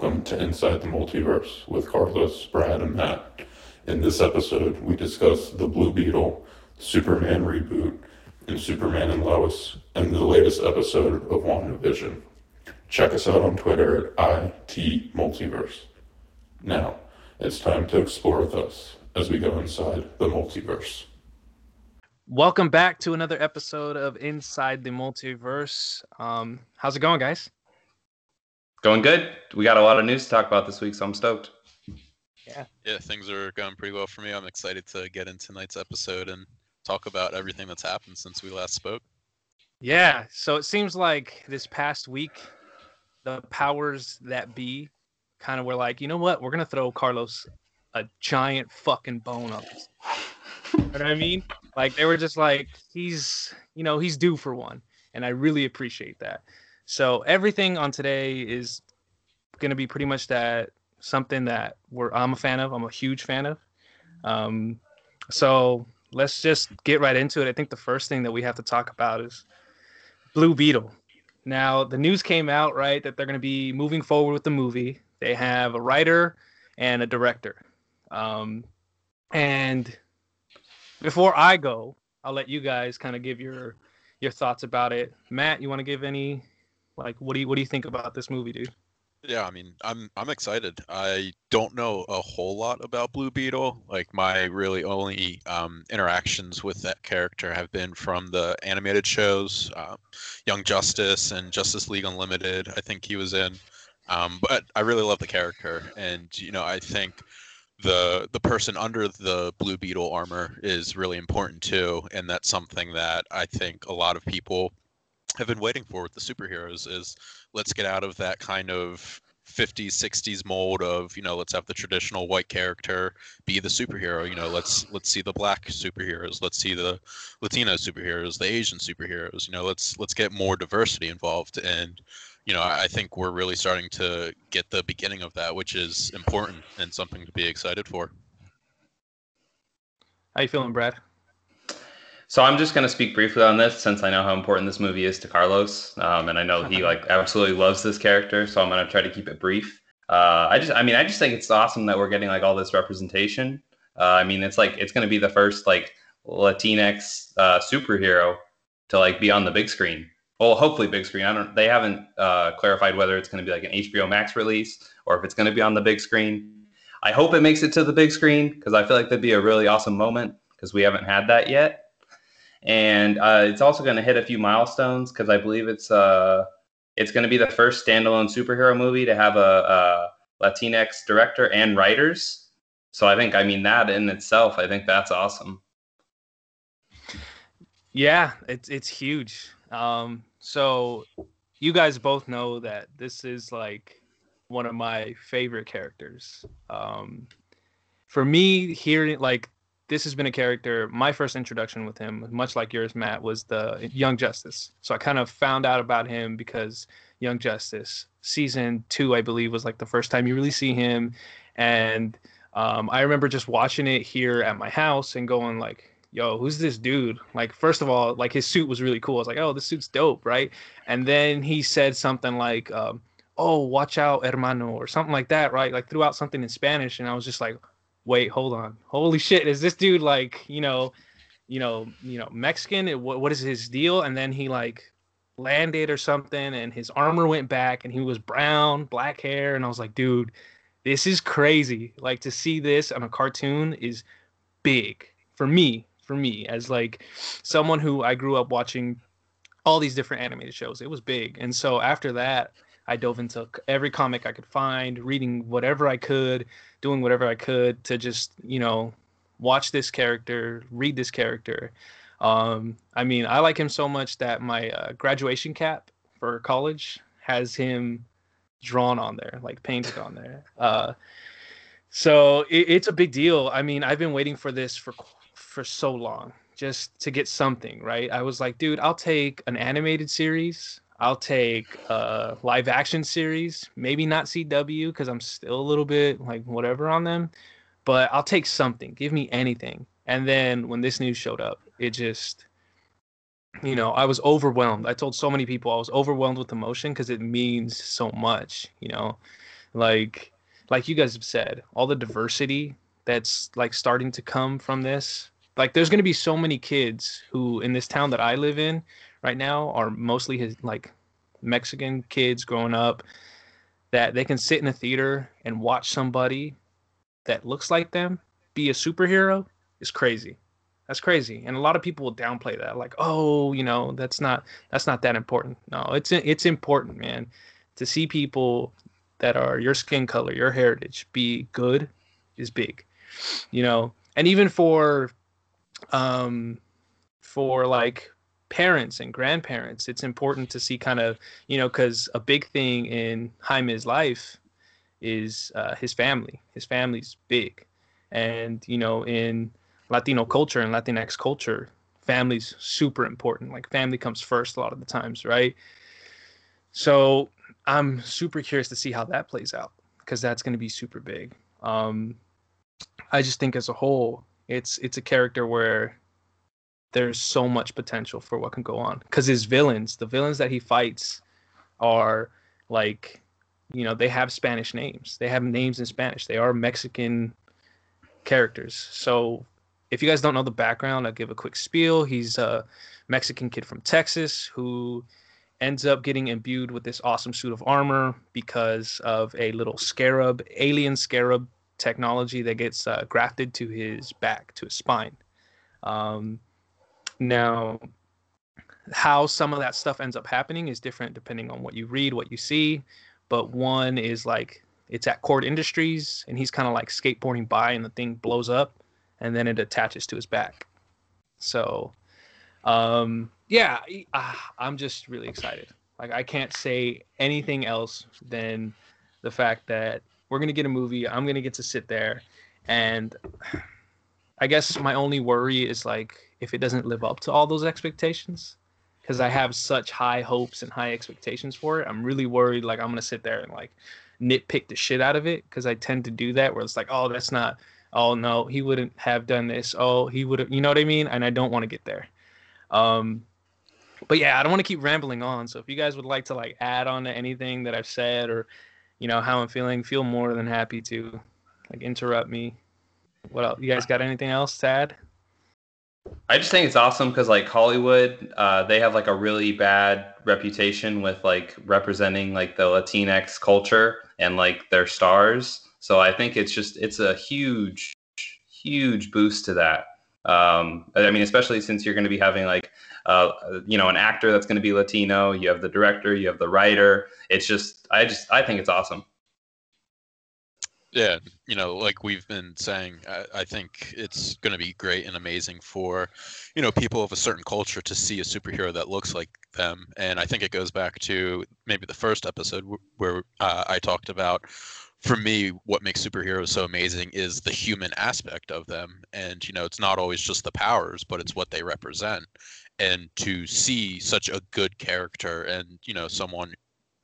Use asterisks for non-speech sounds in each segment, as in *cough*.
Welcome to Inside the Multiverse with Carlos, Brad, and Matt. In this episode, we discuss the Blue Beetle, Superman reboot, and Superman and Lois, and the latest episode of WandaVision. Check us out on Twitter at IT Multiverse. Now, it's time to explore with us as we go inside the multiverse. Welcome back to another episode of Inside the Multiverse. Um, how's it going, guys? Going good. We got a lot of news to talk about this week, so I'm stoked. Yeah. Yeah, things are going pretty well for me. I'm excited to get into tonight's episode and talk about everything that's happened since we last spoke. Yeah. So it seems like this past week, the powers that be kind of were like, you know what? We're gonna throw Carlos a giant fucking bone up. *laughs* you know what I mean? Like they were just like, he's, you know, he's due for one, and I really appreciate that. So everything on today is going to be pretty much that something that we're I'm a fan of. I'm a huge fan of. Um, so let's just get right into it. I think the first thing that we have to talk about is Blue Beetle. Now the news came out right that they're going to be moving forward with the movie. They have a writer and a director. Um, and before I go, I'll let you guys kind of give your your thoughts about it. Matt, you want to give any like, what do you what do you think about this movie, dude? Yeah, I mean, I'm I'm excited. I don't know a whole lot about Blue Beetle. Like my really only um, interactions with that character have been from the animated shows, uh, Young Justice and Justice League Unlimited. I think he was in, um, but I really love the character, and you know, I think the the person under the Blue Beetle armor is really important too, and that's something that I think a lot of people have been waiting for with the superheroes is let's get out of that kind of 50s 60s mold of you know let's have the traditional white character be the superhero you know let's let's see the black superheroes let's see the latino superheroes the asian superheroes you know let's let's get more diversity involved. And you know i think we're really starting to get the beginning of that which is important and something to be excited for. How you feeling brad so I'm just going to speak briefly on this since I know how important this movie is to Carlos, um, and I know he like *laughs* absolutely loves this character. So I'm going to try to keep it brief. Uh, I just, I mean, I just think it's awesome that we're getting like all this representation. Uh, I mean, it's like it's going to be the first like Latinx uh, superhero to like be on the big screen. Well, hopefully big screen. I don't. They haven't uh, clarified whether it's going to be like an HBO Max release or if it's going to be on the big screen. I hope it makes it to the big screen because I feel like that'd be a really awesome moment because we haven't had that yet and uh, it's also going to hit a few milestones because I believe it's uh it's going to be the first standalone superhero movie to have a, a Latinx director and writers. So I think I mean that in itself, I think that's awesome. Yeah, it's it's huge. Um, so you guys both know that this is like one of my favorite characters. Um, for me, hearing like this has been a character. My first introduction with him, much like yours, Matt, was the Young Justice. So I kind of found out about him because Young Justice season two, I believe, was like the first time you really see him, and um, I remember just watching it here at my house and going like, "Yo, who's this dude?" Like, first of all, like his suit was really cool. I was like, "Oh, this suit's dope, right?" And then he said something like, um, "Oh, watch out, hermano," or something like that, right? Like threw out something in Spanish, and I was just like wait, hold on, holy shit, is this dude like, you know, you know, you know, Mexican? What what is his deal? And then he like landed or something, and his armor went back, and he was brown, black hair, and I was like, dude, this is crazy. Like to see this on a cartoon is big for me. For me, as like someone who I grew up watching all these different animated shows, it was big. And so after that, I dove into every comic I could find, reading whatever I could, doing whatever I could to just, you know, watch this character, read this character. Um, I mean, I like him so much that my uh, graduation cap for college has him drawn on there, like painted on there. Uh, so it, it's a big deal. I mean, I've been waiting for this for for so long just to get something right. I was like, dude, I'll take an animated series. I'll take a live action series, maybe not CW because I'm still a little bit like whatever on them, but I'll take something. Give me anything. And then when this news showed up, it just, you know, I was overwhelmed. I told so many people I was overwhelmed with emotion because it means so much, you know. like like you guys have said, all the diversity that's like starting to come from this. Like there's going to be so many kids who in this town that I live in right now are mostly his like Mexican kids growing up that they can sit in a theater and watch somebody that looks like them be a superhero is crazy. That's crazy. And a lot of people will downplay that like, "Oh, you know, that's not that's not that important." No, it's it's important, man. To see people that are your skin color, your heritage be good is big. You know, and even for um for like parents and grandparents, it's important to see kind of, you know, cuz a big thing in Jaime's life is uh, his family. His family's big. And, you know, in Latino culture and Latinx culture, family's super important. Like family comes first a lot of the times, right? So I'm super curious to see how that plays out because that's going to be super big. Um, I just think as a whole, it's it's a character where there's so much potential for what can go on because his villains, the villains that he fights, are like, you know, they have Spanish names. They have names in Spanish. They are Mexican characters. So if you guys don't know the background, I'll give a quick spiel. He's a Mexican kid from Texas who ends up getting imbued with this awesome suit of armor because of a little scarab, alien scarab technology that gets uh, grafted to his back, to his spine. Um, now, how some of that stuff ends up happening is different depending on what you read, what you see. But one is like it's at Kord Industries, and he's kind of like skateboarding by, and the thing blows up, and then it attaches to his back. So, um, yeah, uh, I'm just really excited. Like I can't say anything else than the fact that we're gonna get a movie. I'm gonna get to sit there, and I guess my only worry is like if it doesn't live up to all those expectations, because I have such high hopes and high expectations for it. I'm really worried like I'm gonna sit there and like nitpick the shit out of it because I tend to do that where it's like, oh, that's not. Oh no, he wouldn't have done this. Oh, he would have. You know what I mean? And I don't want to get there. Um, but yeah, I don't want to keep rambling on. So if you guys would like to like add on to anything that I've said or you know how I'm feeling, feel more than happy to like interrupt me. What else? You guys got anything else to add? I just think it's awesome because like Hollywood, uh, they have like a really bad reputation with like representing like the Latinx culture and like their stars. So I think it's just it's a huge, huge boost to that. Um, I mean, especially since you're going to be having like uh, you know, an actor that's going to be Latino. You have the director, you have the writer. It's just, I just, I think it's awesome. Yeah, you know, like we've been saying, I, I think it's going to be great and amazing for, you know, people of a certain culture to see a superhero that looks like them. And I think it goes back to maybe the first episode where uh, I talked about for me, what makes superheroes so amazing is the human aspect of them. And, you know, it's not always just the powers, but it's what they represent and to see such a good character and you know someone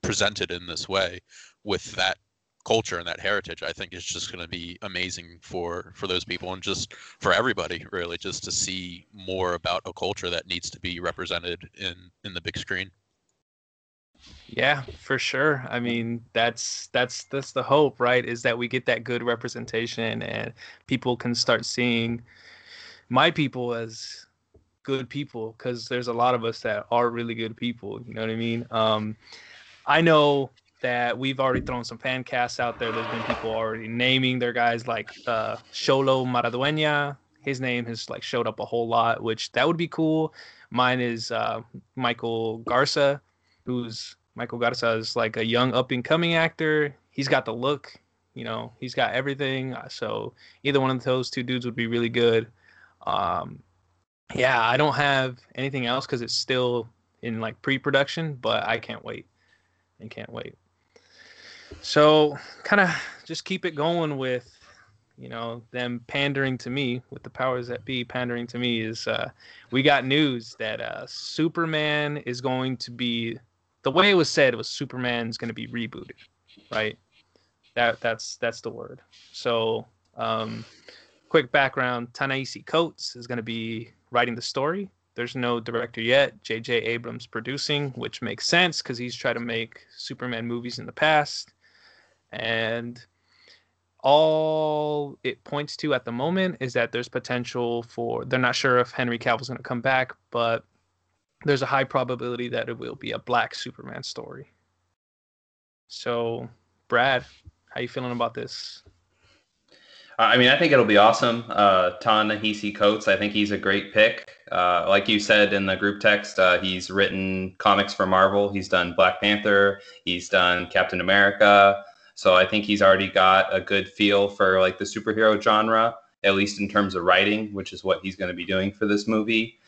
presented in this way with that culture and that heritage i think is just going to be amazing for for those people and just for everybody really just to see more about a culture that needs to be represented in in the big screen yeah for sure i mean that's that's that's the hope right is that we get that good representation and people can start seeing my people as good people because there's a lot of us that are really good people. You know what I mean? Um, I know that we've already thrown some fan casts out there. There's been people already naming their guys like uh, Xolo Maridueña. His name has like showed up a whole lot, which that would be cool. Mine is uh, Michael Garza, who's Michael Garza is like a young up and coming actor. He's got the look, you know, he's got everything. So either one of those two dudes would be really good. Um, yeah, I don't have anything else because it's still in like pre-production, but I can't wait. and can't wait. So kind of just keep it going with, you know, them pandering to me with the powers that be pandering to me is uh, we got news that uh, Superman is going to be the way it was said was Superman's going to be rebooted, right? That that's that's the word. So um, quick background: Ta-Nehisi Coates is going to be writing the story. There's no director yet. J.J. Abrams producing, which makes sense because he's tried to make Superman movies in the past. And all it points to at the moment is that there's potential for they're not sure if Henry Cavill's going to come back, but there's a high probability that it will be a black Superman story. So, Brad, how you feeling about this? I mean, I think it'll be awesome. Uh, Ta-Nehisi Coates, I think he's a great pick. Uh, like you said in the group text, uh, he's written comics for Marvel. He's done Black Panther. He's done Captain America. So I think he's already got a good feel for like the superhero genre, at least in terms of writing, which is what he's going to be doing for this movie.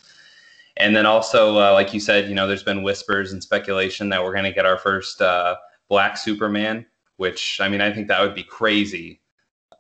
And then also, uh, like you said, you know, there's been whispers and speculation that we're going to get our first uh, Black Superman, which I mean, I think that would be crazy.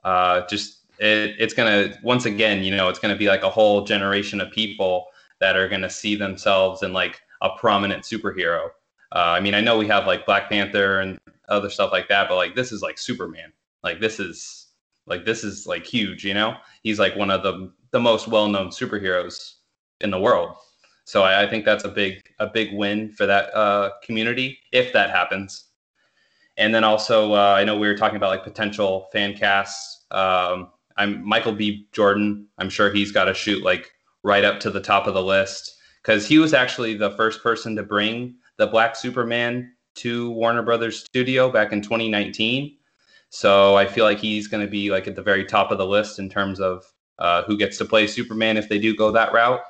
Uh, just it, it's going to once again, you know, it's going to be like a whole generation of people that are going to see themselves in like a prominent superhero. Uh, I mean, I know we have like Black Panther and other stuff like that, but like this is like Superman. Like this is like this is like huge. You know, he's like one of the the most well known superheroes in the world. So I, I think that's a big a big win for that uh, community if that happens. And then also, uh, I know we were talking about like potential fan casts. Um, I'm Michael B. Jordan. I'm sure he's got to shoot like right up to the top of the list because he was actually the first person to bring the Black Superman to Warner Brothers Studio back in 2019. So I feel like he's going to be like at the very top of the list in terms of uh, who gets to play Superman if they do go that route.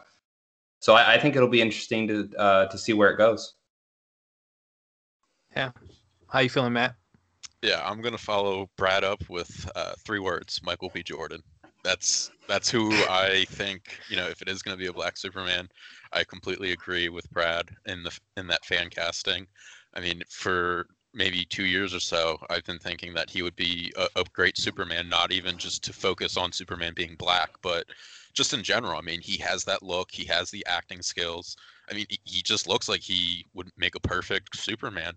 So I, I think it'll be interesting to uh, to see where it goes. Yeah, how you feeling, Matt? Yeah, I'm gonna follow Brad up with uh, three words: Michael B. Jordan. That's that's who I think. You know, if it is gonna be a Black Superman, I completely agree with Brad in the in that fan casting. I mean, for maybe two years or so, I've been thinking that he would be a, a great Superman, not even just to focus on Superman being black, but just in general. I mean, he has that look, he has the acting skills. I mean, he just looks like he would make a perfect Superman.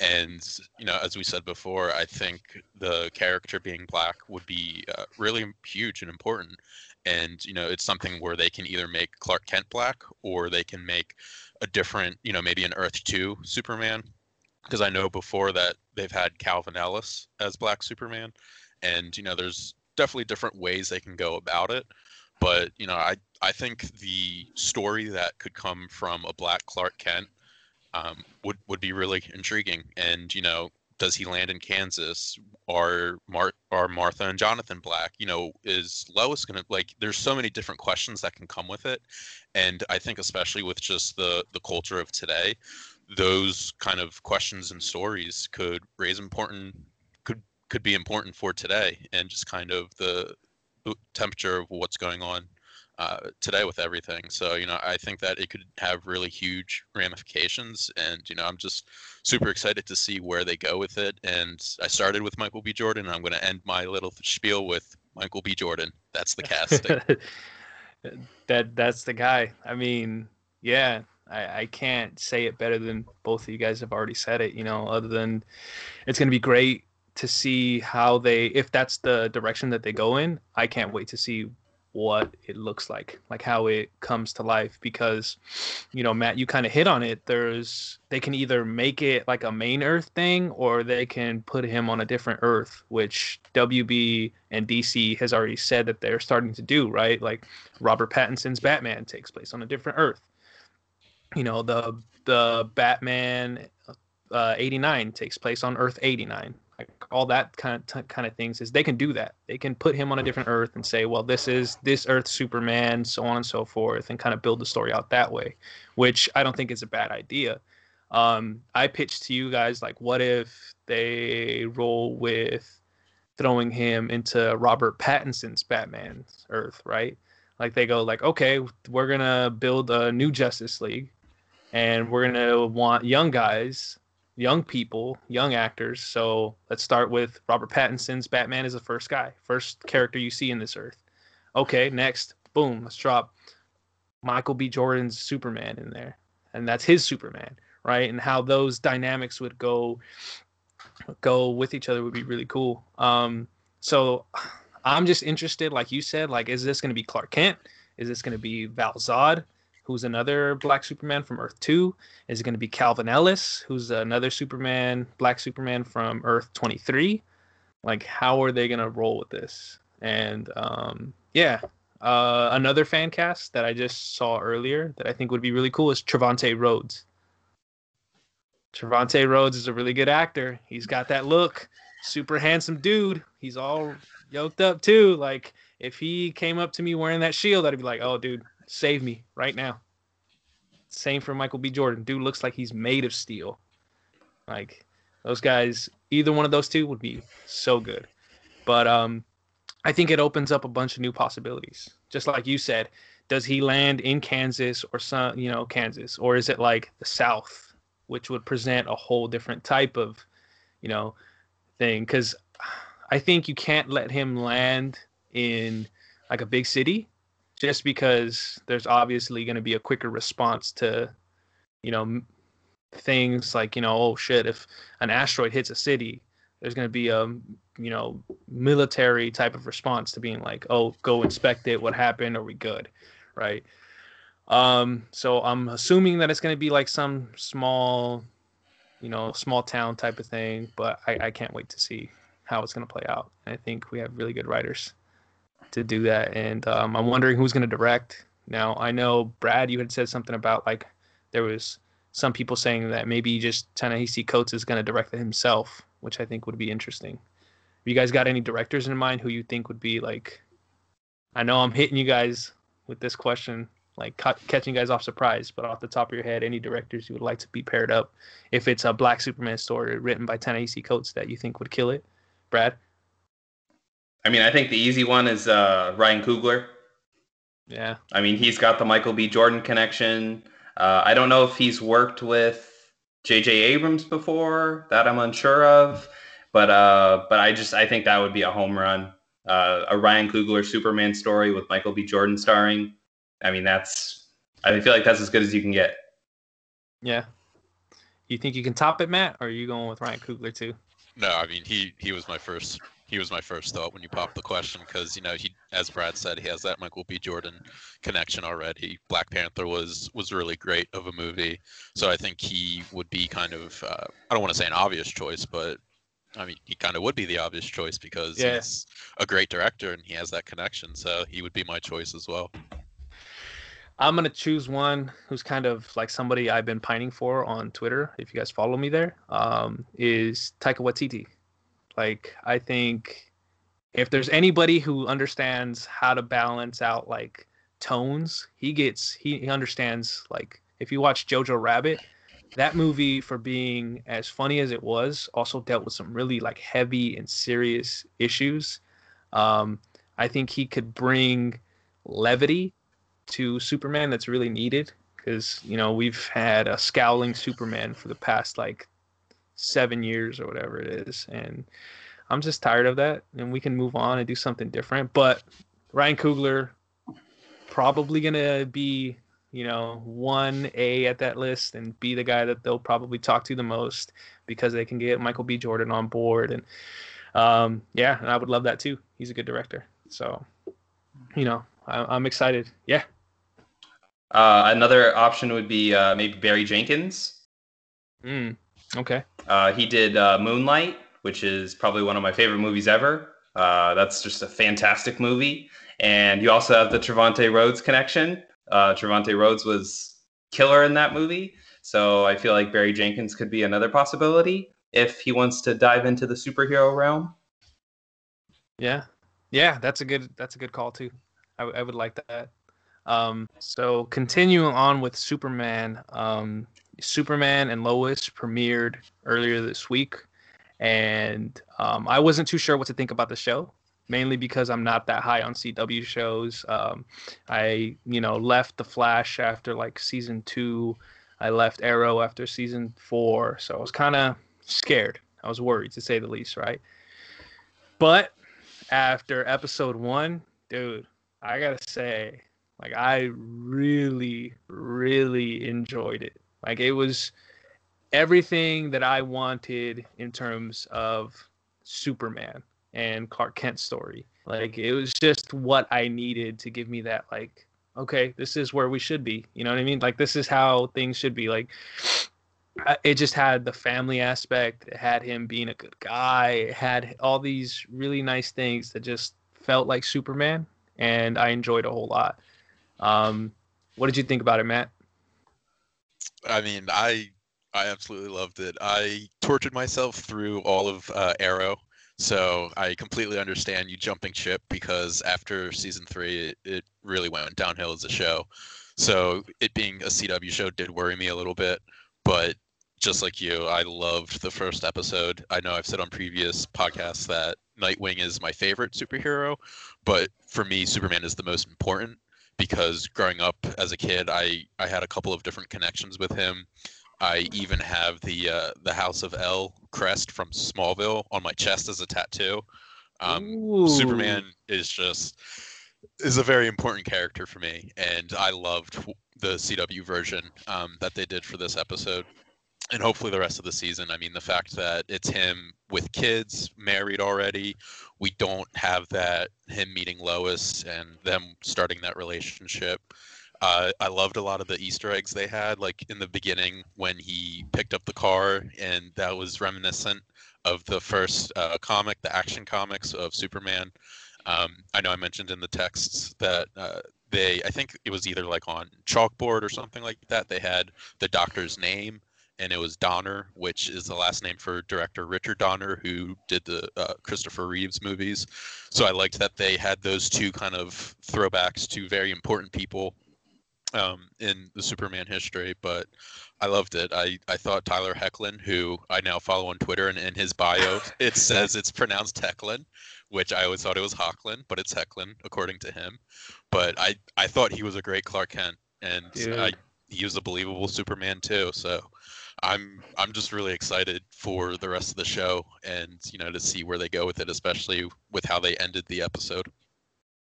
And, you know, as we said before, I think the character being black would be uh, really huge and important. And, you know, it's something where they can either make Clark Kent black or they can make a different, you know, maybe an Earth 2 Superman. Because I know before that they've had Calvin Ellis as Black Superman. And, you know, there's definitely different ways they can go about it but you know i i think the story that could come from a black clark kent um, would would be really intriguing and you know does he land in kansas are Mar- are martha and jonathan black you know is lois gonna like there's so many different questions that can come with it and i think especially with just the the culture of today those kind of questions and stories could raise important could could be important for today and just kind of the temperature of what's going on uh, today with everything. So, you know, I think that it could have really huge ramifications. And, you know, I'm just super excited to see where they go with it. And I started with Michael B. Jordan. And I'm going to end my little spiel with Michael B. Jordan. That's the *laughs* casting. that That's the guy. I mean, yeah, I, I can't say it better than both of you guys have already said it, you know, other than it's going to be great to see how they if that's the direction that they go in i can't wait to see what it looks like like how it comes to life because you know matt you kind of hit on it. There's they can either make it like a main earth thing or they can put him on a different earth which wb and dc has already said that they're starting to do right? Like robert pattinson's batman takes place on a different earth you know the the batman uh, 89 takes place on earth 89 like all that kind of t- kind of things is they can do that. They can put him on a different Earth and say, well, this is this Earth Superman, so on and so forth, and kind of build the story out that way, which I don't think is a bad idea. Um, I pitched to you guys like, what if they roll with throwing him into Robert Pattinson's Batman's Earth, right? Like they go like, okay, we're gonna build a new Justice League, and we're gonna want young guys young people, young actors. So let's start with Robert Pattinson's Batman is the first guy, first character you see in this earth. Okay, next, boom, let's drop Michael B. Jordan's Superman in there. And that's his Superman, right? And how those dynamics would go go with each other would be really cool. Um, so I'm just interested, like you said, like is this gonna be Clark Kent? Is this gonna be Val Zod? Who's another Black Superman from Earth 2? Is going to be Calvin Ellis, who's another Superman, Black Superman from Earth 23? Like, how are they gonna roll with this? And um, yeah, uh, another fan cast that I just saw earlier that I think would be really cool is Trevante Rhodes. Trevante Rhodes is a really good actor. He's got that look, super handsome dude. He's all yoked up too. Like if he came up to me wearing that shield, I'd be like, "Oh, dude, save me right now." Same for Michael B. Jordan. Dude looks like he's made of steel. Like those guys, either one of those two would be so good. But um, I think it opens up a bunch of new possibilities. Just like you said, does he land in Kansas or some, you know, Kansas, or is it like the South, which would present a whole different type of, you know, thing? Because I think you can't let him land in like a big city just because there's obviously going to be a quicker response to, you know, things like, you know, oh shit, if an asteroid hits a city, there's going to be a, you know, military type of response to being like, oh, go inspect it. What happened? Are we good? Right. Um, so I'm assuming that it's going to be like some small, you know, small town type of thing, but I, I can't wait to see how it's going to play out. I think we have really good writers to do that. And um, I'm wondering who's going to direct. Now, I know, Brad, you had said something about like there was some people saying that maybe just Ta-Nehisi Coates is going to direct it himself, which I think would be interesting. Have you guys got any directors in mind who you think would be like? I know I'm hitting you guys with this question, like ca- catching you guys off surprise, but off the top of your head, any directors you would like to be paired up if it's a Black Superman story written by Ta-Nehisi Coates that you think would kill it? Brad? I mean, I think the easy one is uh, Ryan Coogler. Yeah. I mean, he's got the Michael B. Jordan connection. Uh, I don't know if he's worked with J.J. Abrams before. That I'm unsure of. But uh, but I just I think that would be a home run. Uh, a Ryan Coogler Superman story with Michael B. Jordan starring. I mean, that's I feel like that's as good as you can get. Yeah. You think you can top it, Matt, or are you going with Ryan Coogler too? No, I mean he he was my first he was my first thought when you popped the question because you know he as Brad said he has that Michael B. Jordan connection already. Black Panther was was really great of a movie, so I think he would be kind of uh, I don't want to say an obvious choice, but I mean he kind of would be the obvious choice because Yeah. he's a great director and he has that connection, so he would be my choice as well. I'm gonna choose one who's kind of like somebody I've been pining for on Twitter. If you guys follow me there, um, is Taika Waititi. Like I think if there's anybody who understands how to balance out like tones, he gets he, he understands like if you watch Jojo Rabbit, that movie for being as funny as it was also dealt with some really like heavy and serious issues. Um, I think he could bring levity to Superman that's really needed because you know we've had a scowling Superman for the past like seven years or whatever it is, and I'm just tired of that. And we can move on and do something different. But Ryan Coogler probably gonna be you know one A at that list and be the guy that they'll probably talk to the most because they can get Michael B. Jordan on board and um, yeah, and I would love that too. He's a good director, so you know I, I'm excited. Yeah. Uh, another option would be uh, maybe Barry Jenkins. Mm, okay. Uh, he did uh, Moonlight, which is probably one of my favorite movies ever. Uh, that's just a fantastic movie. And you also have the Trevante Rhodes connection. Uh, Trevante Rhodes was killer in that movie. So I feel like Barry Jenkins could be another possibility if he wants to dive into the superhero realm. Yeah. Yeah, that's a good that's a good call too. I, w- I would like that. Um, so continuing on with Superman, um, Superman and Lois premiered earlier this week, and um, I wasn't too sure what to think about the show, mainly because I'm not that high on CW shows. Um, I you know left the Flash after like season two. I left Arrow after season four, so I was kind of scared. I was worried to say the least, right? But after episode one, dude, I gotta say, like I really, really enjoyed it. Like it was everything that I wanted in terms of Superman and Clark Kent story. Like it was just what I needed to give me that like, okay, this is where we should be. You know what I mean? Like this is how things should be. Like it just had the family aspect. It had him being a good guy. It had all these really nice things that just felt like Superman, and I enjoyed a whole lot. Um, what did you think about it, Matt? I mean, I I absolutely loved it. I tortured myself through all of uh, Arrow, so I completely understand you jumping ship because after season three, it, it really went downhill as a show. So it being a CW show did worry me a little bit, but just like you, I loved the first episode. I know I've said on previous podcasts that Nightwing is my favorite superhero, but for me, Superman is the most important because growing up as a kid, I I had a couple of different connections with him. I even have the uh, the House of El crest from Smallville on my chest as a tattoo. Um, Superman is just is a very important character for me, and I loved the CW version um, that they did for this episode, and hopefully the rest of the season. I mean, the fact that it's him with kids, married already, we don't have that him meeting Lois and them starting that relationship. Uh, I loved a lot of the Easter eggs they had, like in the beginning when he picked up the car, and that was reminiscent of the first uh, comic, the action comics of Superman. Um, I know I mentioned in the texts that uh, they, I think it was either like on chalkboard or something like that, they had the doctor's name and it was Donner, which is the last name for director Richard Donner, who did the uh, Christopher Reeves movies. So I liked that they had those two kind of throwbacks to very important people um, in the Superman history. But I loved it. I, I thought Tyler Hoechlin, who I now follow on Twitter, and in his bio *laughs* it says it's pronounced Hecklin, which I always thought it was Hocklin, but it's Hecklin according to him. But I, I thought he was a great Clark Kent, and I, he was a believable Superman too. So I'm I'm just really excited for the rest of the show and you know to see where they go with it, especially with how they ended the episode.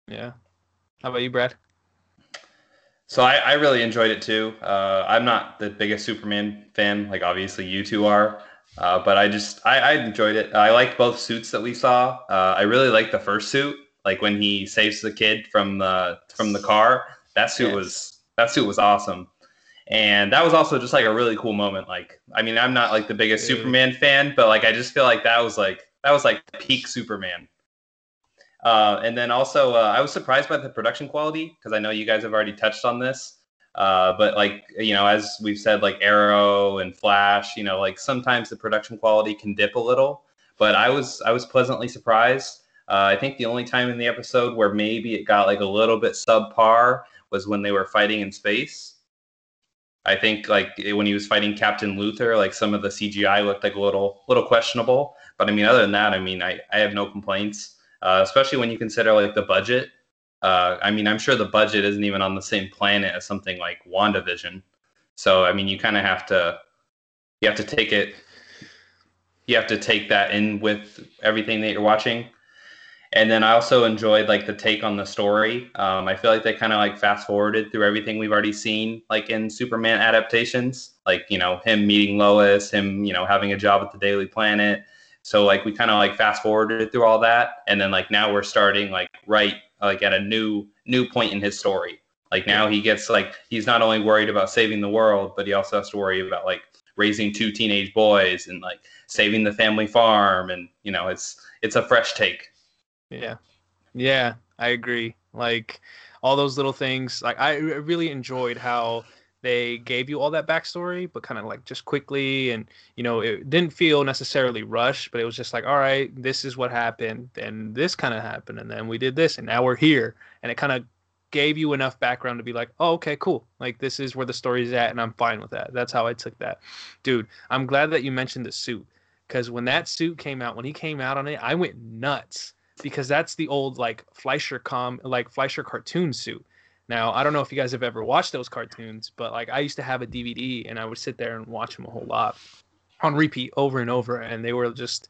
Yeah. How about you, Brad? So I, I really enjoyed it too. Uh, I'm not the biggest Superman fan, like obviously you two are, uh, but I just I, I, enjoyed it. I liked both suits that we saw. Uh, I really liked the first suit, like when he saves the kid from the from the car. That suit yes. was that suit was awesome and that was also just like a really cool moment like i mean i'm not like the biggest Dude. superman fan but like i just feel like that was like that was like peak superman. Uh, and then also uh, i was surprised by the production quality because i know you guys have already touched on this. Uh, but like you know as we've said like arrow and flash you know like sometimes the production quality can dip a little. But i was i was pleasantly surprised. Uh, i think the only time in the episode where maybe it got like a little bit subpar was when they were fighting in space I think like when he was fighting Captain Luthor, like some of the CGI looked like a little little questionable. But I mean, other than that, I mean, I, I have no complaints, uh, especially when you consider like the budget. Uh, I mean, I'm sure the budget isn't even on the same planet as something like WandaVision. So I mean, you kind of have to you have to take it you have to take that in with everything that you're watching and then I also enjoyed like the take on the story. Um, I feel like they kind of like fast forwarded through everything we've already seen, like in Superman adaptations, like you know him meeting Lois, him you know having a job at the Daily Planet. So like we kind of like fast forwarded through all that, and then like now we're starting like right like at a new new point in his story. Like now he gets like he's not only worried about saving the world, but he also has to worry about like raising two teenage boys and like saving the family farm, and you know it's it's a fresh take. Yeah. Yeah, I agree. Like all those little things. Like I really enjoyed how they gave you all that backstory, but kind of like just quickly, and you know, it didn't feel necessarily rushed, but it was just like, all right, this is what happened, and this kind of happened, and then we did this, and now we're here, and it kind of gave you enough background to be like, oh, okay, cool, like this is where the story's at, and I'm fine with that. That's how I took that, dude. I'm glad that you mentioned the suit, because when that suit came out, when he came out on it, I went nuts because that's the old like Fleischer com like Fleischer cartoon suit. Now I don't know if you guys have ever watched those cartoons, but like I used to have a DVD and I would sit there and watch them a whole lot on repeat over and over, and they were just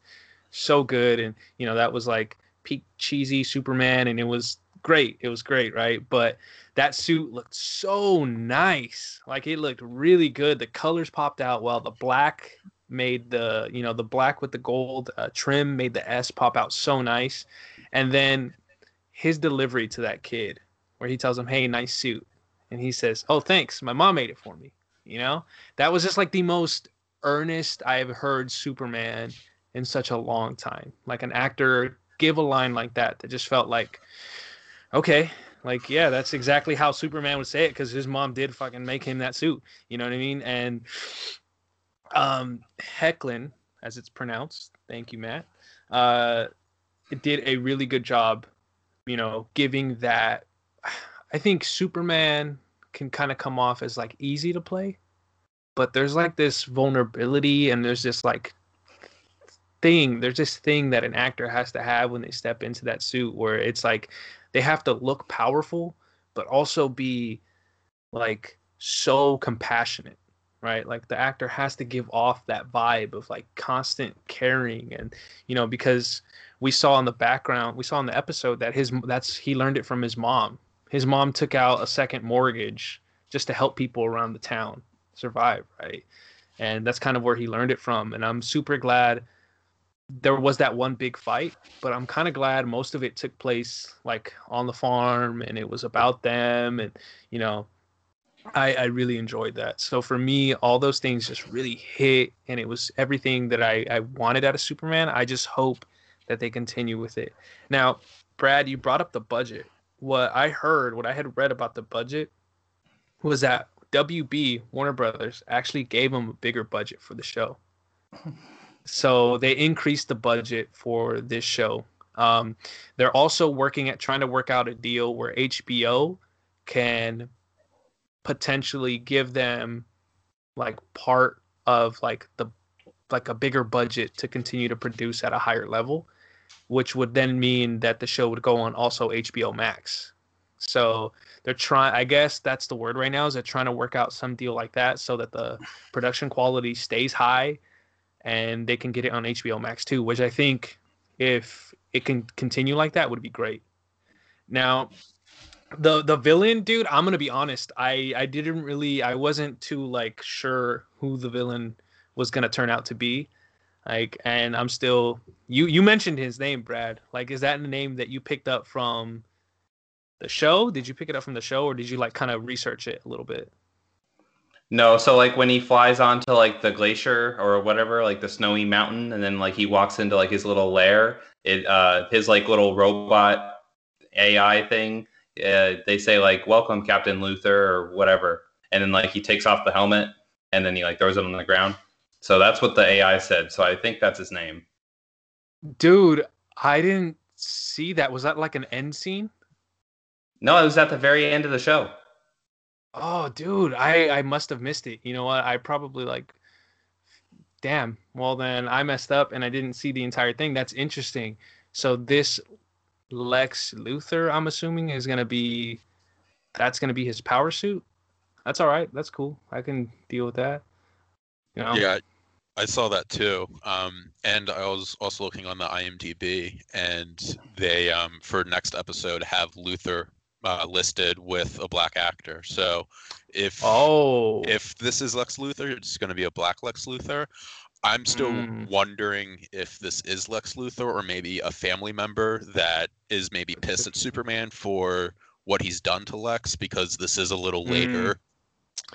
so good. And you know that was like peak cheesy Superman, and it was great. It was great, right? But that suit looked so nice. Like it looked really good. The colors popped out well. The black made the you know the black with the gold uh, trim made the S pop out so nice, and then his delivery to that kid where he tells him, "Hey, nice suit," and he says, "Oh, thanks, my mom made it for me." You know, that was just like the most earnest I've heard Superman in such a long time. Like an actor give a line like that that just felt like, okay, like yeah, that's exactly how Superman would say it because his mom did fucking make him that suit. You know what I mean? And um, Hoechlin, as it's pronounced, thank you, Matt. Uh, did a really good job, you know, giving that. I think Superman can kind of come off as like easy to play, but there's like this vulnerability and there's this like thing, there's this thing that an actor has to have when they step into that suit where it's like they have to look powerful, but also be like so compassionate right? Like the actor has to give off that vibe of like constant caring and you know because we saw in the background we saw in the episode that his that's he learned it from his mom. His mom took out a second mortgage just to help people around the town survive right? And that's kind of where he learned it from and i'm super glad there was that one big fight but i'm kind of glad most of it took place like on the farm and it was about them and you know I, I really enjoyed that. So for me, all those things just really hit, and it was everything that I, I wanted out of Superman. I just hope that they continue with it. Now, Brad, you brought up the budget. What I heard, what I had read about the budget, was that WB Warner Brothers actually gave them a bigger budget for the show. So they increased the budget for this show. Um, they're also working at trying to work out a deal where HBO can potentially give them like part of like the like a bigger budget to continue to produce at a higher level which would then mean that the show would go on also HBO Max. So they're trying I guess that's the word right now is they're trying to work out some deal like that so that the production quality stays high and they can get it on HBO Max too, which I think if it can continue like that would be great. Now, the the villain dude i'm gonna be honest i i didn't really i wasn't too like sure who the villain was gonna turn out to be like and i'm still you you mentioned his name brad like is that the name that you picked up from the show? Did you pick it up from the show or did you like kind of research it a little bit? No, so like when he flies onto like the glacier or whatever, like the snowy mountain, and then like he walks into like his little lair, it uh his like little robot AI thing, uh, they say like "Welcome, Captain Luthor" or whatever, and then like he takes off the helmet and then he like throws it on the ground. So that's what the AI said. So I think that's his name. dude i didn't see that was that like an end scene No, it was at the very end of the show. Oh, dude, I I must have missed it. You know what? I probably like damn. Well, then I messed up and I didn't see the entire thing. That's interesting. So this Lex Luthor, I'm assuming is going to be that's going to be his power suit. That's all right. That's cool. I can deal with that. You know? Yeah, I saw that too. Um, and I was also looking on the IMDb, and they um, for next episode have Luthor uh, listed with a black actor. So if Oh. if this is Lex Luthor, it's going to be a black Lex Luthor. I'm still Mm. wondering if this is Lex Luthor or maybe a family member that is maybe pissed at Superman for what he's done to Lex because this is a little Mm. later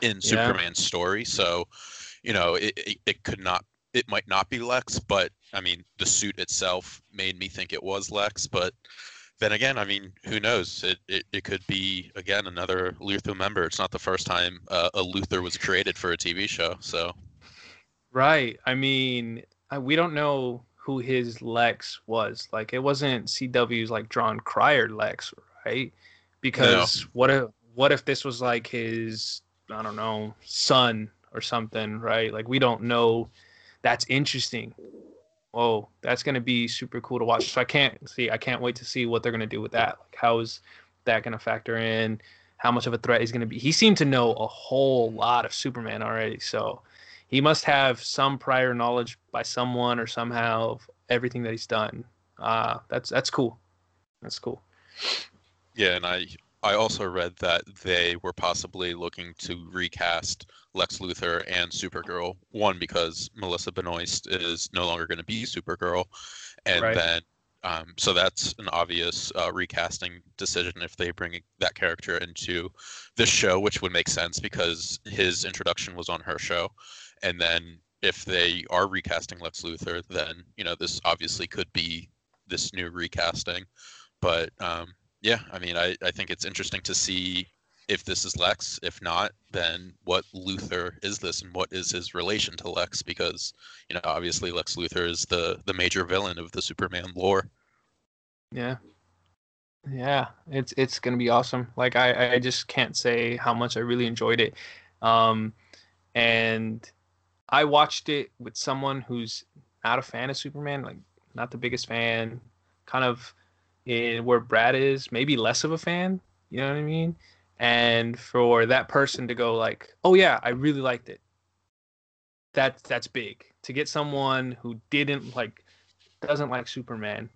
in Yeah. Superman's story. So, you know, it, it, it could not, it might not be Lex, but I mean, the suit itself made me think it was Lex. But then again, I mean, who knows? It, it, it could be, again, another Luthor member. It's not the first time uh, a Luthor was created for a TV show. So, Right. I mean, I, we don't know who his Lex was. Like, it wasn't CW's like drawn Cryer Lex, right? Because what if what if this was like his I don't know son or something, right? Like we don't know. That's interesting. Whoa, that's gonna be super cool to watch. So I can't see. I can't wait to see what they're gonna do with that. Like, how is that gonna factor in? How much of a threat he's gonna be? He seemed to know a whole lot of Superman already, so he must have some prior knowledge by someone or somehow of everything that he's done. Uh, that's that's cool. That's cool. yeah, and I. I also read that they were possibly looking to recast Lex Luthor and Supergirl. One because Melissa Benoist is no longer going to be Supergirl, and Right. then um, so that's an obvious uh, recasting decision if they bring that character into this show, which would make sense because his introduction was on her show, and then if they are recasting Lex Luthor, then you know this obviously could be this new recasting. But um, yeah, I mean, I, I think it's interesting to see if this is Lex. If not, then what Luthor is this, and what is his relation to Lex? Because you know, obviously, Lex Luthor is the the major villain of the Superman lore. Yeah. Yeah, it's it's gonna be awesome. Like I I just can't say how much I really enjoyed it. Um and I watched it with someone who's not a fan of Superman, like not the biggest fan, kind of in where Brad is, maybe less of a fan, you know what I mean? And for that person to go like, "Oh yeah, I really liked it." That's that's big. To get someone who didn't like doesn't like Superman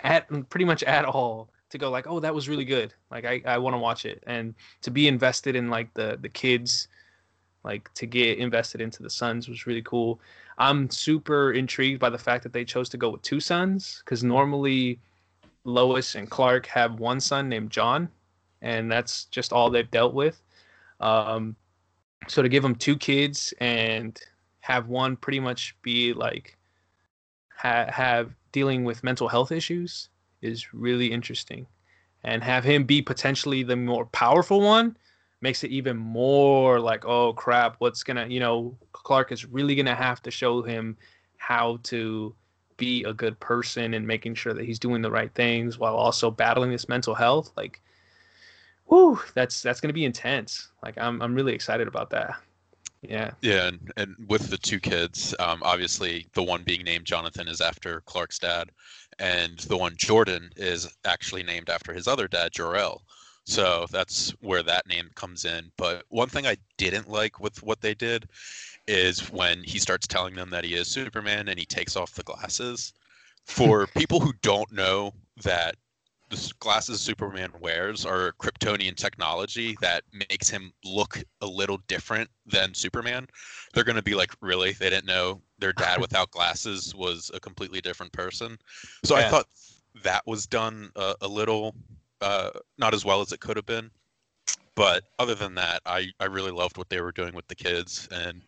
at pretty much at all to go like, oh, that was really good. Like I, I want to watch it and to be invested in like the the kids, like to get invested into the sons was really cool. I'm super intrigued by the fact that they chose to go with two sons because normally Lois and Clark have one son named John, and that's just all they've dealt with. Um, so to give them two kids and have one pretty much be like ha- have dealing with mental health issues is really interesting. And have him be potentially the more powerful one makes it even more like, oh crap, what's gonna, you know, Clark is really gonna have to show him how to be a good person and making sure that he's doing the right things while also battling this mental health. Like, whoo, that's that's gonna be intense. Like, I'm I'm really excited about that. Yeah. Yeah, and, and with the two kids, um, obviously the one being named Jonathan is after Clark's dad, and the one Jordan is actually named after his other dad, Jor-El. So that's where that name comes in. But one thing I didn't like with what they did is when he starts telling them that he is Superman and he takes off the glasses. For *laughs* people who don't know that the glasses Superman wears are Kryptonian technology that makes him look a little different than Superman. They're going to be like, really? They didn't know their dad *laughs* without glasses was a completely different person. So Yeah. I thought that was done a, a little uh, not as well as it could have been. But other than that, I, I really loved what they were doing with the kids. And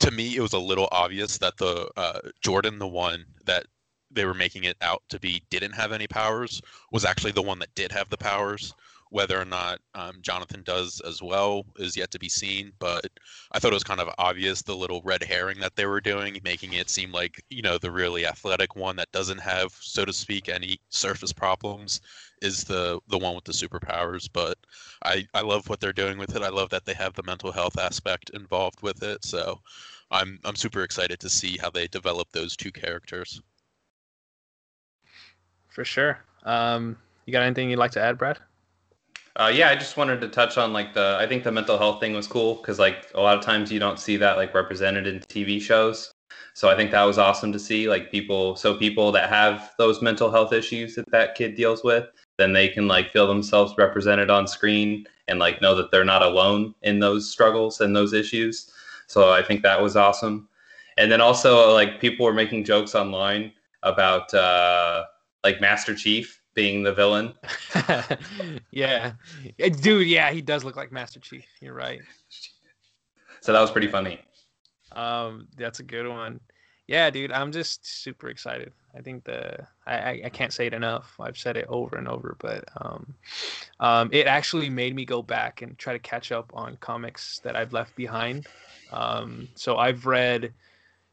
to me, it was a little obvious that the uh, Jordan, the one that they were making it out to be didn't have any powers was actually the one that did have the powers. Whether or not um, Jonathan does as well is yet to be seen. But I thought it was kind of obvious the little red herring that they were doing, making it seem like you know the really athletic one that doesn't have, so to speak, any surface problems is the the one with the superpowers. But I I love what they're doing with it. I love that they have the mental health aspect involved with it. So I'm I'm super excited to see how they develop those two characters. For sure. Um, you got anything you'd like to add, Brad? Uh, yeah, I just wanted to touch on like the. I think the mental health thing was cool because like a lot of times you don't see that like represented in TV shows. So I think that was awesome to see. Like people, so people that have those mental health issues that that kid deals with, then they can like feel themselves represented on screen and like know that they're not alone in those struggles and those issues. So I think that was awesome. And then also like people were making jokes online about uh, like Master Chief being the villain. *laughs* yeah, Eh, dude. Yeah, he does look like Master Chief. You're right. So that was pretty funny. Um, that's a good one. Yeah, dude. I'm just super excited. I think the I, I, I can't say it enough. I've said it over and over, but um, um, it actually made me go back and try to catch up on comics that I've left behind. Um, so I've read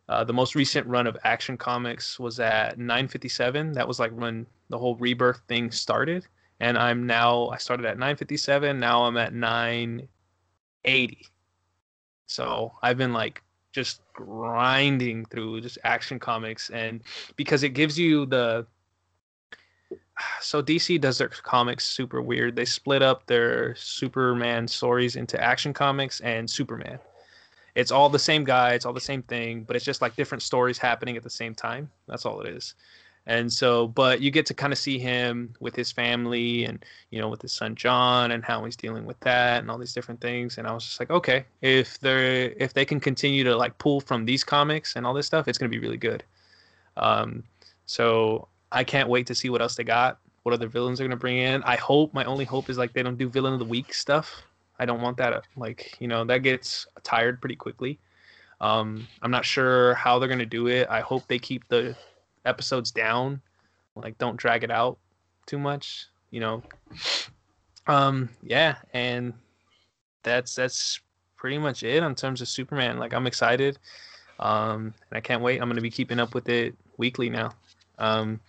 uh, the most recent run of Action Comics was at 957. That was like when the whole rebirth thing started, and I'm now I started at 957. Now I'm at 980. So I've been like just grinding through just action comics and because it gives you the so DC does their comics super weird. They split up their Superman stories into action comics and Superman. It's all the same guy, it's all the same thing, but it's just like different stories happening at the same time. That's all it is. And so, but you get to kind of see him with his family and, you know, with his son John and how he's dealing with that and all these different things. And I was just like, okay, if they're, if they can continue to like pull from these comics and all this stuff, it's going to be really good. Um, so I can't wait to see what else they got. What other villains they're going to bring in. I hope, my only hope is like they don't do villain of the week stuff. I don't want that. uh, Like, you know, that gets tired pretty quickly. Um, I'm not sure how they're gonna do it. I hope they keep the episodes down, like don't drag it out too much. You know. Um, yeah, and that's that's pretty much it in terms of Superman. Like I'm excited, um, and I can't wait. I'm gonna be keeping up with it weekly now. Um,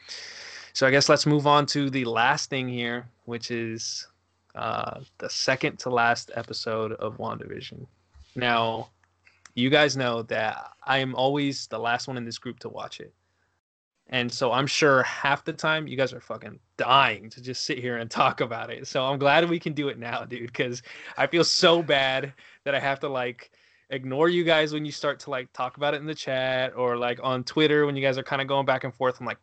so I guess let's move on to the last thing here, which is uh, the second to last episode of WandaVision. Now, you guys know that I am always the last one in this group to watch it. And so I'm sure half the time you guys are fucking dying to just sit here and talk about it. So I'm glad we can do it now, dude, because I feel so bad that I have to like ignore you guys when you start to like talk about it in the chat or like on Twitter when you guys are kind of going back and forth. I'm like,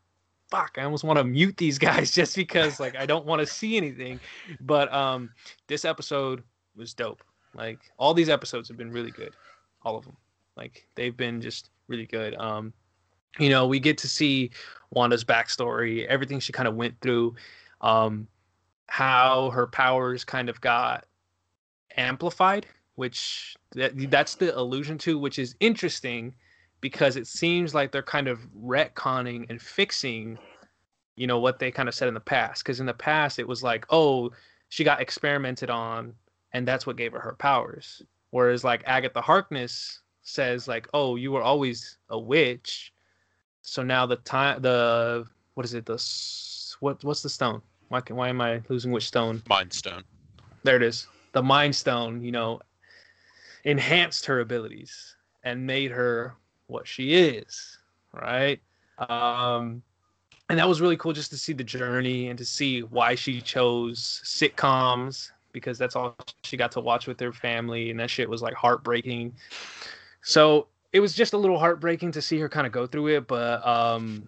fuck, I almost want to mute these guys *laughs* just because like I don't want to see anything. But um this episode was dope. Like all these episodes have been really good. All of them. Like they've been just really good. Um you know, we get to see Wanda's backstory, everything she kind of went through, um how her powers kind of got amplified, which that, that's the allusion to, which is interesting because it seems like they're kind of retconning and fixing you know what they kind of said in the past. Because in the past it was like oh she got experimented on and that's what gave her her powers. Whereas like agatha harkness says like oh you were always a witch. So now the time the what is it? The what what's the stone? Why can, why am i losing which stone? Mind stone. There it is. The mind stone you know enhanced her abilities and made her what she is, right? Um, and that was really cool just to see the journey and to see why she chose sitcoms because that's all she got to watch with her family, and that shit was like heartbreaking. So it was just a little heartbreaking to see her kind of go through it, but um,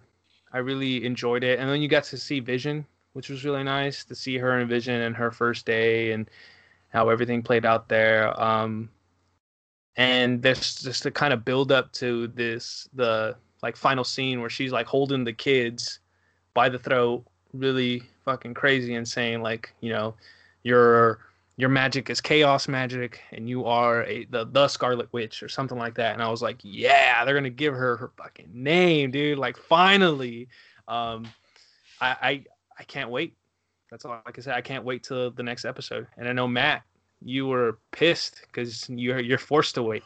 I really enjoyed it. And then you got to see Vision, which was really nice to see her in Vision and her first day and how everything played out there. Um, and there's just a kind of build up to this the like final scene where she's like holding the kids by the throat really fucking crazy and saying like you know your your magic is chaos magic and you are a the, the scarlet witch or something like that. And i was like yeah they're gonna give her her fucking name dude like finally. Um i i, I can't wait. That's all like i said i can't wait till the next episode. And i know matt you were pissed because you're you're forced to wait.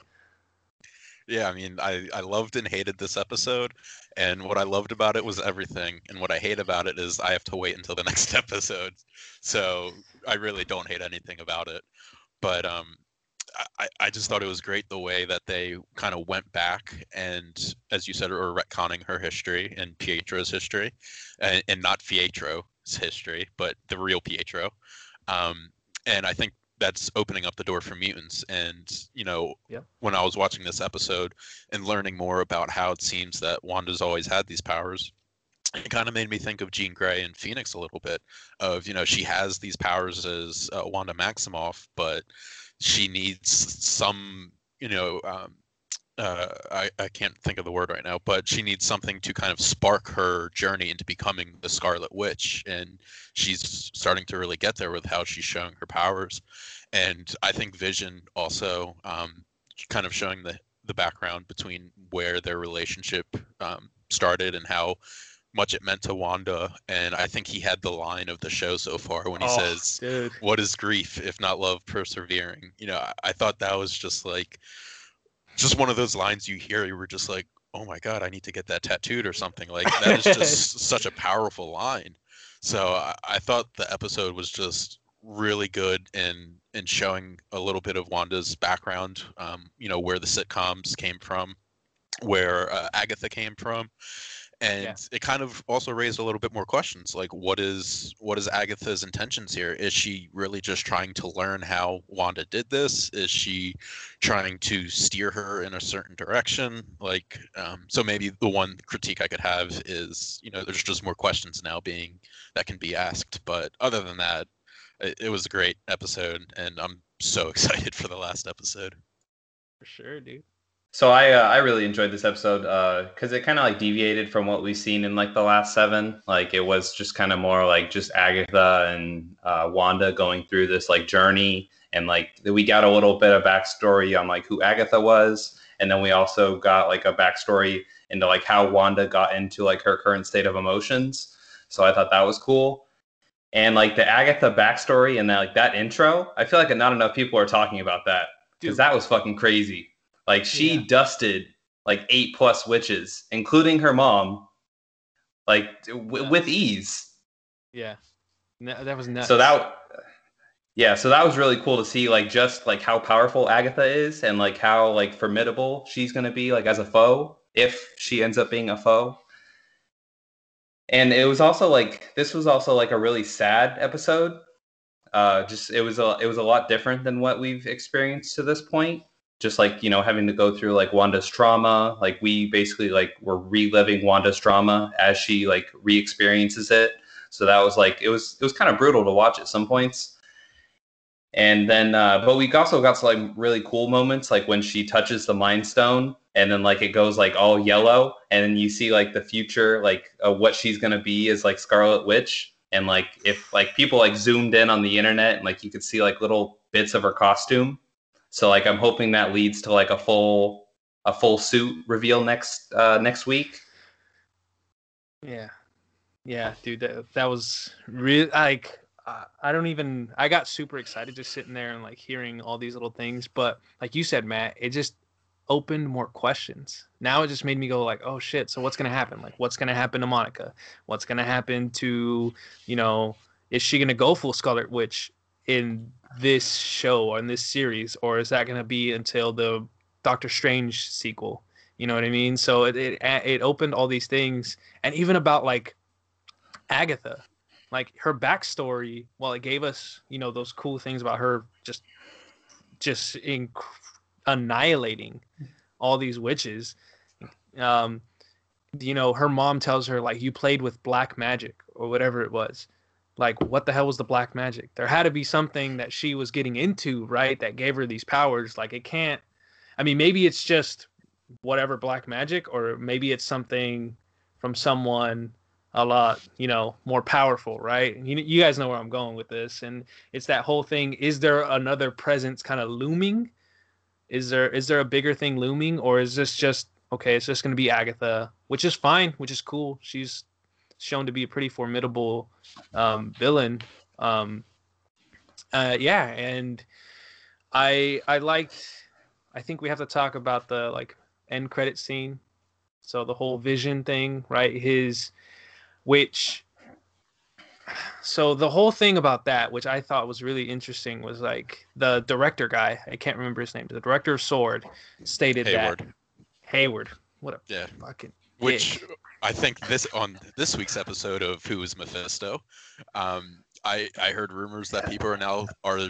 Yeah, I mean, I, I loved and hated this episode, and what I loved about it was everything, and what I hate about it is I have to wait until the *laughs* next episode. So I really don't hate anything about it, but um, I, I just thought it was great the way that they kind of went back and, as you said, were retconning her history and Pietro's history, and, and not Pietro's history, but the real Pietro. Um, and I think that's opening up the door for mutants and you know yep. when i was watching this episode and learning more about how it seems that wanda's always had these powers it kind of made me think of jean grey and phoenix a little bit of you know she has these powers as uh, wanda maximoff but she needs some you know um, uh, I, I can't think of the word right now, but she needs something to kind of spark her journey into becoming the Scarlet Witch. And she's starting to really get there with how she's showing her powers. And I think Vision also um, kind of showing the, the background between where their relationship um, started and how much it meant to Wanda. And I think he had the line of the show so far when he oh, says, dude. What is grief if not love persevering? You know, I, I thought that was just like just one of those lines you hear you were just like oh my god i need to get that tattooed or something like that is *laughs* just such a powerful line. So I, I, thought the episode was just really good in in showing a little bit of wanda's background um, you know where the sitcoms came from where uh, agatha came from and yeah. it kind of also raised a little bit more questions like what is what is agatha's intentions here? Is she really just trying to learn how wanda did this? Is she trying to steer her in a certain direction? Like um, so maybe the one critique i could have is you know there's just more questions now being that can be asked. But other than that it, it was a great episode and i'm so *laughs* excited for the last episode. For sure dude so I uh, I really enjoyed this episode because uh, it kind of like deviated from what we've seen in like the last seven. Like it was just kind of more like just Agatha and uh, Wanda going through this like journey, and like we got a little bit of backstory on like who Agatha was, and then we also got like a backstory into like how Wanda got into like her current state of emotions. So I thought that was cool. And like the Agatha backstory and that like that intro, I feel like not enough people are talking about that because that was fucking crazy. Like she Yeah. dusted like eight plus witches, including her mom, like w- Yeah. with ease. Yeah, No, that was nuts. So that, yeah, so that was really cool to see, like just like how powerful Agatha is, and like how like formidable she's gonna be, like as a foe, if she ends up being a foe. And it was also like this was also like a really sad episode. Uh, just it was a it was a lot different than what we've experienced to this point. Just like you know having to go through like Wanda's trauma, like we basically like were reliving Wanda's trauma as she like re-experiences it. So that was like it was it was kind of brutal to watch at some points. And then, uh, but we also got some like really cool moments, like when she touches the Mind Stone, and then like it goes like all yellow, and then you see like the future, like uh, what she's gonna be is like Scarlet Witch, and like if like people like zoomed in on the internet, and like you could see like little bits of her costume. So like I'm hoping that leads to like a full a full suit reveal next uh, next week. Yeah, yeah, dude, that that was real. Like, I don't even. I got super excited just sitting there and like hearing all these little things. But like you said, Matt, it just opened more questions. Now it just made me go like, oh shit. So what's gonna happen? Like, what's gonna happen to Monica? What's gonna happen to, you know, is she gonna go full Scarlet Witch in this show or in this series, or is that gonna be until the Doctor Strange sequel? You know what I mean? So it it, it opened all these things, and even about like Agatha, like her backstory. While it gave us, you know, those cool things about her, just just inc- annihilating all these witches. Um, you know, her mom tells her like you played with black magic or whatever it was. Like, what the hell was the black magic? There had to be something that she was getting into, right? That gave her these powers. Like, it can't. I mean, maybe it's just whatever black magic, or maybe it's something from someone a lot, you know, more powerful, right? You, you guys know where I'm going with this, and it's that whole thing. Is there another presence kind of looming? Is there is there a bigger thing looming, or is this just okay? It's just going to be Agatha, which is fine, which is cool. She's shown to be a pretty formidable um, villain. Um, uh, yeah, and I I liked. I think we have to talk about the like end credit scene. So the whole vision thing, right? His, which. So the whole thing about that, which I thought was really interesting, was like the director guy. I can't remember his name. The director of Sword stated Hayward. that Hayward. Hayward. What a Yeah. fucking Which dick. I think this on this week's episode of Who is Mephisto, um, I I heard rumors that people are now are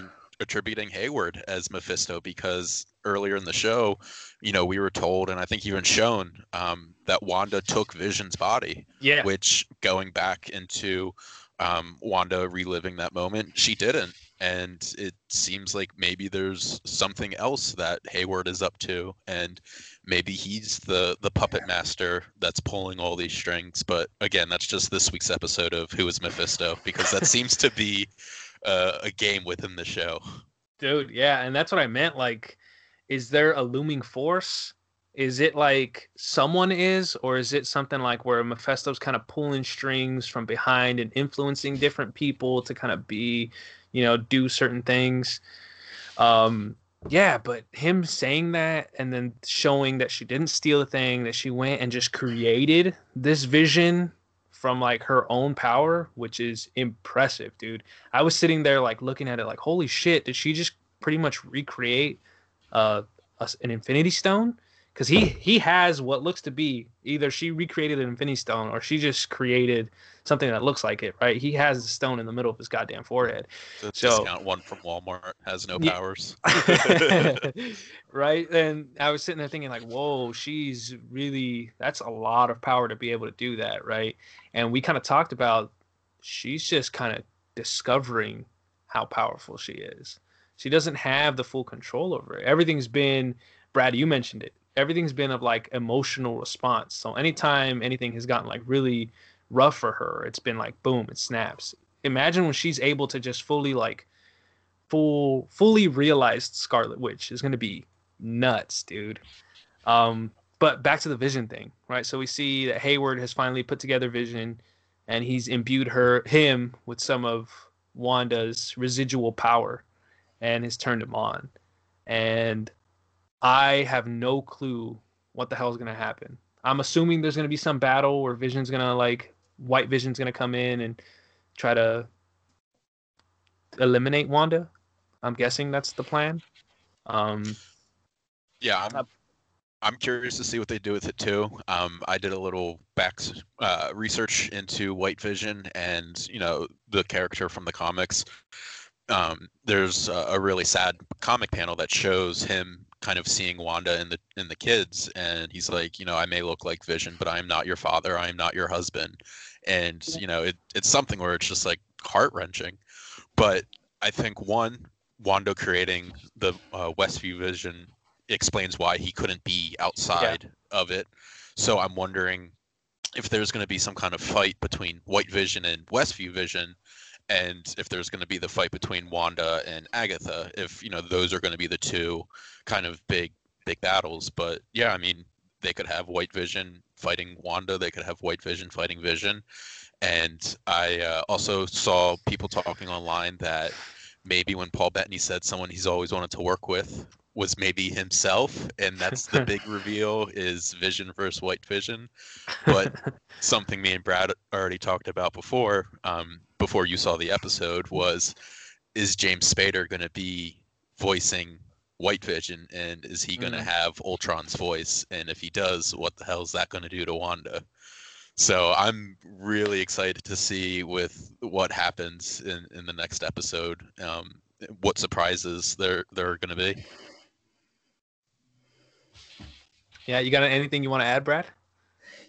attributing Hayward as Mephisto because earlier in the show, you know, we were told and I think even shown um, that Wanda took Vision's body, yeah. which going back into um, Wanda reliving that moment, she didn't. And it seems like maybe there's something else that Hayward is up to, and maybe he's the the puppet master that's pulling all these strings. But again, that's just this week's episode of Who is Mephisto, because that seems to be uh, a game within the show. Dude, yeah, and that's what I meant. Like, is there a looming force? Is it like someone is, or is it something like where Mephisto's kind of pulling strings from behind and influencing different people to kind of be, you know, do certain things? Um, yeah, but him saying that and then showing that she didn't steal a thing, that she went and just created this vision from like her own power, which is impressive, dude. I was sitting there like looking at it like, holy shit, did she just pretty much recreate uh a, an Infinity Stone? Because he he has what looks to be either she recreated an Infinity Stone or she just created something that looks like it, right? He has the stone in the middle of his goddamn forehead. The So- discount one from Walmart has no Yeah. powers. *laughs* *laughs* right and i was sitting there thinking like whoa she's really that's a lot of power to be able to do that right and we kind of talked about she's just kind of discovering how powerful she is she doesn't have the full control over it everything's been brad you mentioned it everything's been of like emotional response so anytime anything has gotten like really rough for her it's been like boom it snaps imagine when she's able to just fully like full fully realized Scarlet Witch is to be nuts, dude. Um, but back to the Vision thing, right? So we see that Hayward has finally put together Vision, and he's imbued her him with some of Wanda's residual power, and has turned him on. And I have no clue what the hell is gonna happen. I'm assuming there's gonna be some battle where Vision's gonna like White Vision's gonna come in and try to eliminate Wanda. I'm guessing that's the plan. Um, Yeah, I'm, I'm curious to see what they do with it too. Um, I did a little back uh, research into White Vision and you know the character from the comics. Um, there's a, a really sad comic panel that shows him kind of seeing Wanda and the in the kids, and he's like, you know, I may look like Vision, but I am not your father. I am not your husband. And you know, it, it's something where it's just like heart wrenching. But I think one, Wanda creating the uh, Westview Vision explains why he couldn't be outside of it. So I'm wondering if there's going to be some kind of fight between White Vision and Westview Vision, and if there's going to be the fight between Wanda and Agatha. If you know those are going to be the two kind of big big battles. But yeah, I mean they could have White Vision fighting Wanda. They could have White Vision fighting Vision. And I uh, also saw people talking online that maybe when Paul Bettany said someone he's always wanted to work with was maybe himself, and that's the big *laughs* reveal is Vision versus White Vision. But *laughs* something me and Brad already talked about before, um, before you saw the episode, was is James Spader going to be voicing White Vision, and is he going to Mm. have Ultron's voice? And if he does, what the hell is that going to do to Wanda? So I'm really excited to see with what happens in, in the next episode. Um, what surprises there there are going to be. yeah, you got anything you want to add, Brad?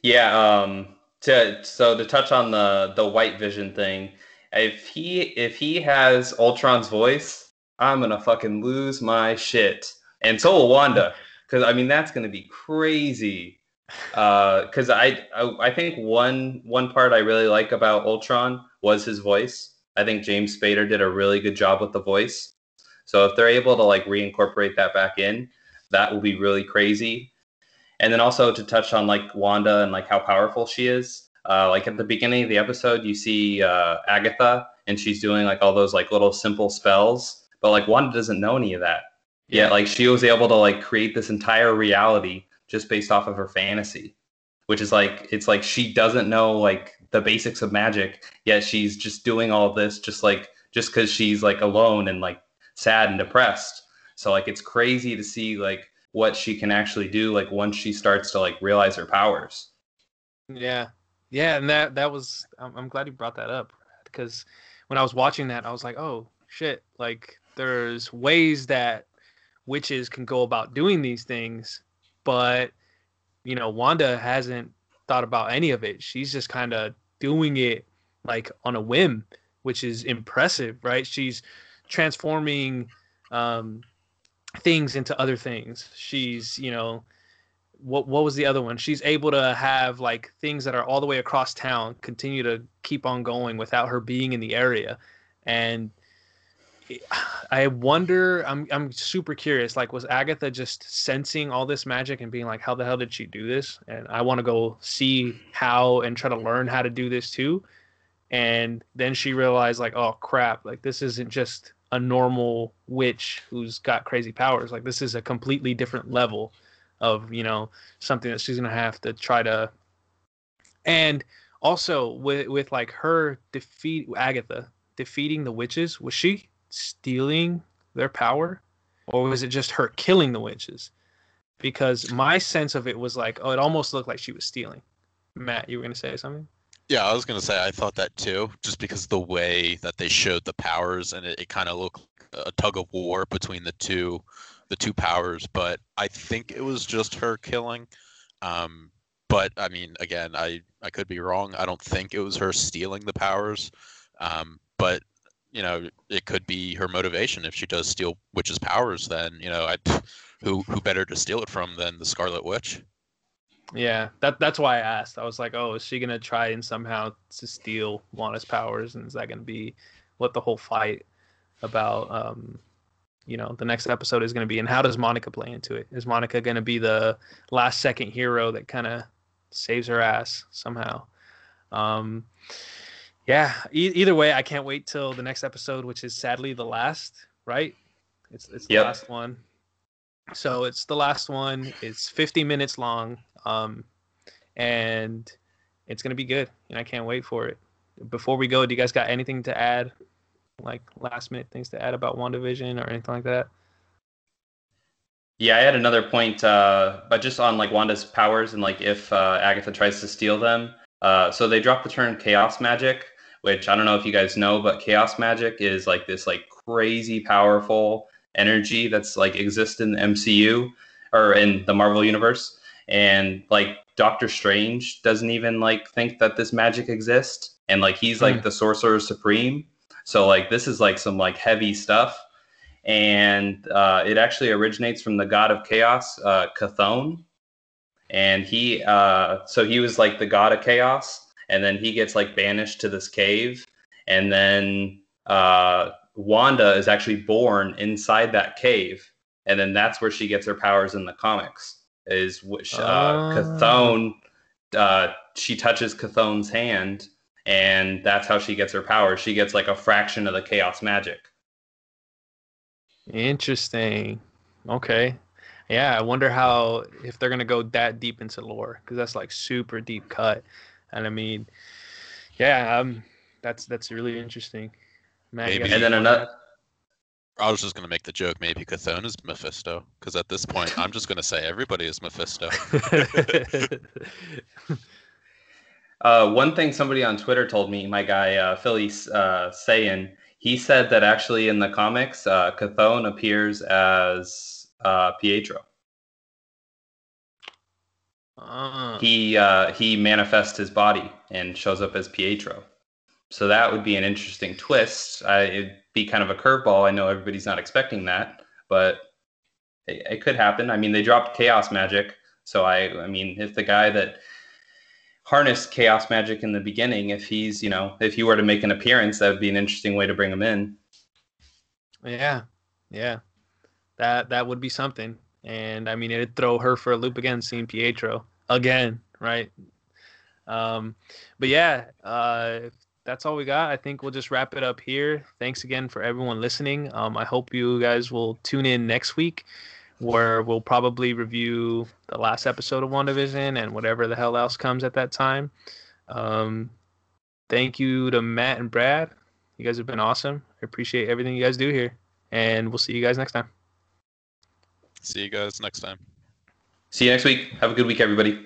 Yeah. Um. To so to touch on the the White Vision thing, if he if he has Ultron's voice, I'm gonna fucking lose my shit, and so will Wanda, because I mean that's gonna be crazy. Because I, I I think one one part I really like about Ultron was his voice. I think James Spader did a really good job with the voice. So if they're able to like reincorporate that back in, that will be really crazy. And then also to touch on like Wanda and like how powerful she is. Uh, like at the beginning of the episode, you see uh, Agatha and she's doing like all those like little simple spells, but like Wanda doesn't know any of that. Yeah, like she was able to like create this entire reality just based off of her fantasy, which is like it's like she doesn't know like the basics of magic, yet she's just doing all this just like just because she's like alone and like sad and depressed. So like it's crazy to see like what she can actually do like once she starts to like realize her powers. Yeah, yeah, and that that was. I'm, I'm glad you brought that up because when I was watching that, I was like, oh shit! Like there's ways that witches can go about doing these things, but you know, Wanda hasn't thought about any of it. She's just kind of doing it like on a whim, which is impressive, right? She's transforming um, things into other things. She's, you know, what what was the other one? She's able to have like things that are all the way across town continue to keep on going without her being in the area, and I wonder. I'm I'm super curious. Like, was Agatha just sensing all this magic and being like, "How the hell did she do this?" And I want to go see how and try to learn how to do this too. And then she realized, like, "Oh crap! Like this isn't just a normal witch who's got crazy powers. Like this is a completely different level of you know something that she's gonna have to try to." And also with with like her defeat Agatha defeating the witches, was she stealing their power or was it just her killing the witches because my sense of it was like oh it almost looked like she was stealing matt you were to say something Yeah, I was gonna say I thought that too, just because the way that they showed the powers and it, it kind of looked a tug of war between the two, the two powers. But I think it was just her killing. Um, but I mean, again, I I could be wrong. I don't think it was her stealing the powers. Um, but you know, it could be her motivation. If she does steal witch's powers. Then you know, I *laughs* who who better to steal it from than the Scarlet Witch? yeah that that's why i asked. I was like oh is she to try and somehow to steal wanda's powers? And is that to be what the whole fight about um you know the next episode is going to be? And how does monica play into it? Is monica going to be the last second hero that kind of saves her ass somehow? Um yeah e- either way i can't wait till the next episode which is sadly the last right it's it's the Yep. last one so it's the last one it's 50 minutes long um and it's going to be good and i can't wait for it before we go do you guys got anything to add like last minute things to add about WandaVision or anything like that? Yeah, I had another point, uh, but just on like Wanda's powers and like if uh, Agatha tries to steal them. Uh, so they dropped the term chaos magic, which I don't know if you guys know, but chaos magic is like this like crazy powerful energy that's like exists in the MCU or in the Marvel universe, and like Doctor Strange doesn't even like think that this magic exists, and like he's like Hmm. the sorcerer supreme. So like this is like some like heavy stuff and uh, it actually originates from the god of chaos, uh, Chthon. And he, uh, so he was like the god of chaos, and then he gets like banished to this cave, and then uh, Wanda is actually born inside that cave, and then that's where she gets her powers in the comics. Is which uh, Ah. Chthon, uh, she touches Chthon's hand, and that's how she gets her powers. She gets like a fraction of the chaos magic. Interesting. Okay. Yeah, I wonder how if they're gonna go that deep into lore because that's like super deep cut, and I mean, yeah, um, that's that's really interesting. Matt, Maybe- And then another. I was just gonna make the joke. Maybe Chthon is Mephisto, because at this point, I'm just gonna say everybody is Mephisto. *laughs* Uh, one thing somebody on Twitter told me, my guy uh, Philly uh, saying, he said that actually in the comics, uh, Chthon appears as uh, Pietro. Ah, He uh, he manifests his body and shows up as Pietro. So that would be an interesting twist. I, it'd be kind of a curveball. I know everybody's not expecting that, but it, it could happen. I mean, they dropped chaos magic, so I I mean, if the guy that harnessed chaos magic in the beginning, if he's you know if he were to make an appearance, that would be an interesting way to bring him in. yeah, yeah, that that would be something, and I mean, it'd throw her for a loop again, seeing Pietro again, right? Um, but yeah, uh, that's all we got. I think we'll just wrap it up here. Thanks again for everyone listening. Um, I hope you guys will tune in next week, where we'll probably review the last episode of WandaVision and whatever the hell else comes at that time. Um, thank you to Matt and Brad. You guys have been awesome. I appreciate everything you guys do here, and we'll see you guys next time. See you guys next time. See you next week. Have a good week, everybody.